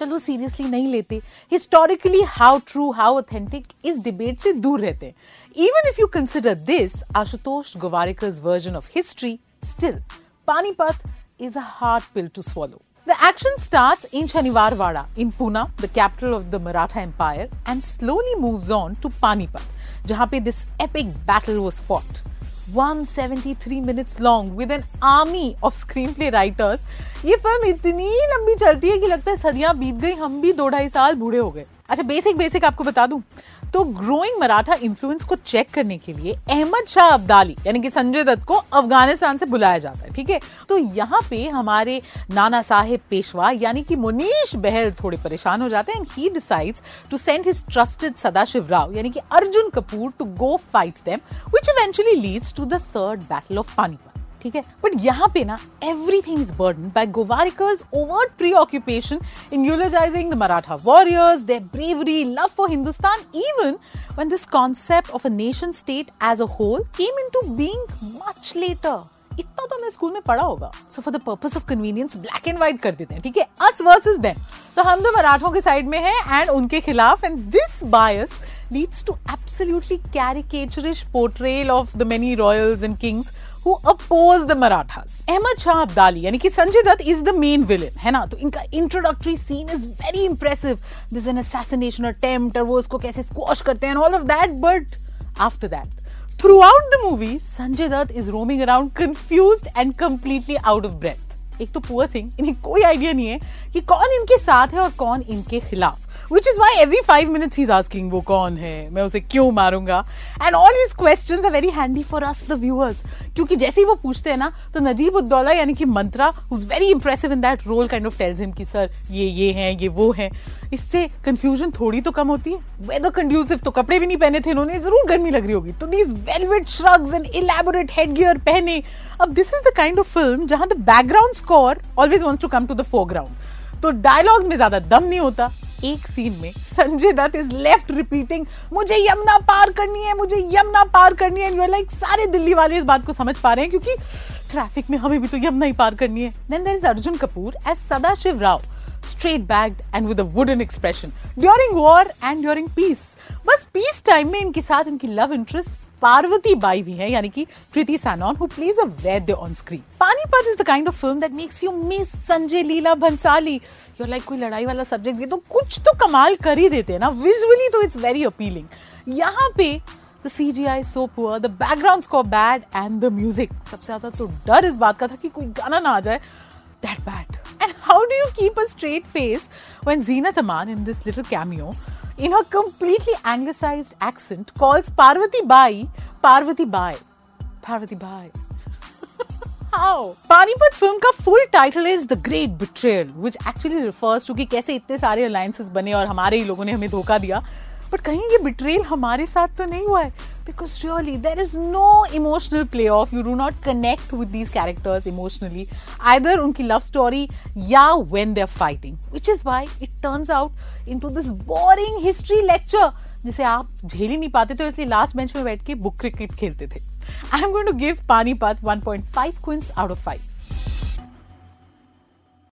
चलो सीरियसली नहीं लेते historically how true how authentic इस डिबेट से दूर रहते हैं even if you consider this Ashutosh Gowariker's version of history still Panipat is a hard pill to swallow. The action starts in Shaniwarwada in Pune, the capital of the Maratha Empire, and slowly moves on to Panipat, जहाँ पे this epic battle was fought. 173 minutes long with an army of screenplay writers. ये film इतनी लंबी चलती है कि लगता है सदियाँ बीत गई, हम भी दो ढाई साल बूढ़े हो गए। अच्छा बेसिक बेसिक आपको बता दूँ। तो ग्रोइंग मराठा इन्फ्लुएंस को चेक करने के लिए अहमद शाह अब्दाली, यानी कि संजय दत्त को अफ़गानिस्तान से बुलाया जाता है, ठीक है? तो यहाँ पे हमारे नाना साहेब पेशवा, यानी कि मुनीश बहल थोड़े परेशान हो जाते हैं and he decides to send his trusted Sadashiv Rao, यानी कि Arjun Kapoor to go fight them which eventually leads to the third battle of Panipat ठीक है? बट यहाँ पे ना everything is burden by Gowariker's over preoccupation in eulogising the Maratha warriors their bravery love for Hindustan even when this concept of a nation state as a whole came into being much later. इतना तो हमने school में पढ़ा होगा। So for the purpose of convenience black and white कर देते हैं, ठीक है? अस वर्सेस देम तो हम तो मराठों के साइड में हैं एंड उनके खिलाफ and this bias leads to absolutely caricaturish portrayal of the many royals and kings who oppose the Marathas. Ahmad Shah Abdali, यानी कि Sanjay Dutt is the main villain, है ना? तो इनका introductory scene is very impressive. There's an assassination attempt और वो उसको कैसे squash करते हैं and all of that. But after that, throughout the movie, Sanjay Dutt is roaming around confused and completely out of breath. एक तो poor thing इन्हें कोई आइडिया नहीं है कि कौन इनके साथ है और कौन इनके खिलाफ which is why every five minutes he asking वो कौन है मैं उसे क्यों मारूँगा? And all his question are very handy for us the viewers क्योंकि जैसे ही वो पूछते हैं ना तो नजीब उद्दौला यानी कि Mantra who's very impressive in that role kind of tells him कि, सर, ये ये हैं, ये वो हैं. इससे कन्फ्यूज़न थोड़ी तो कम होती है। वेदर कंड्यूसिव तो कपड़े भी नहीं पहने थे इन्होंने, ज़रूर गर्मी लग रही होगी। तो these velvet shrugs and elaborate headgear पहने। अब this is the kind of film जहाँ the background score always wants to come to the foreground तो डायलॉग्स में ज़्यादा दम नहीं होता। एक सीन में Sanjay Dutt is left repeating मुझे यमुना पार करनी है, मुझे यमुना पार करनी है. लाइक सारे दिल्ली वाले इस बात को समझ पा रहे हैं क्योंकि ट्रैफ़िक में हमें भी तो यमुना ही पार करनी है। Then there is Arjun Kapoor as Sadashiv Rao straight bagged and with a wooden expression, during war and during peace. बस पीस टाइम में इनके साथ इनकी लव इंटरेस्ट पार्वती बाई भी है, यानी कि Kriti Sanon who plays a Vaidya on screen Panipat is the kind of film that makes you miss Sanjay Leela Bhansali you like कोई लड़ाई वाला सब्जेक्ट दिए तो कुछ तो कमाल कर ही देते हैं ना। विजुअली तो इट्स वेरी अपीलिंग यहाँ पे the C G I so poor the background score bad and the music सबसे ज़्यादा तो डर इस बात का था कि कोई गाना ना आ जाए। That bad and how do you keep a straight face when Zeenat Aman in this little cameo in her completely anglicized accent calls Parvati Bai Parvati Bai. Parvati Bai. How? Panipat film का full title is the great betrayal which actually refers to कि कैसे इतने सारे alliances बने और हमारे ही लोगों ने हमें धोखा दिया बट कहीं ये बिट्रेल हमारे साथ तो नहीं हुआ है। Because really there is no emotional play of you do not connect with these characters emotionally either उनकी लव स्टोरी या when they are fighting which is why it turns out into this boring history lecture जिसे आप झेल ही नहीं पाते थे इसलिए last bench में बैठ के बुक क्रिकेट खेलते थे। I am going to give Panipat one point five quins out of five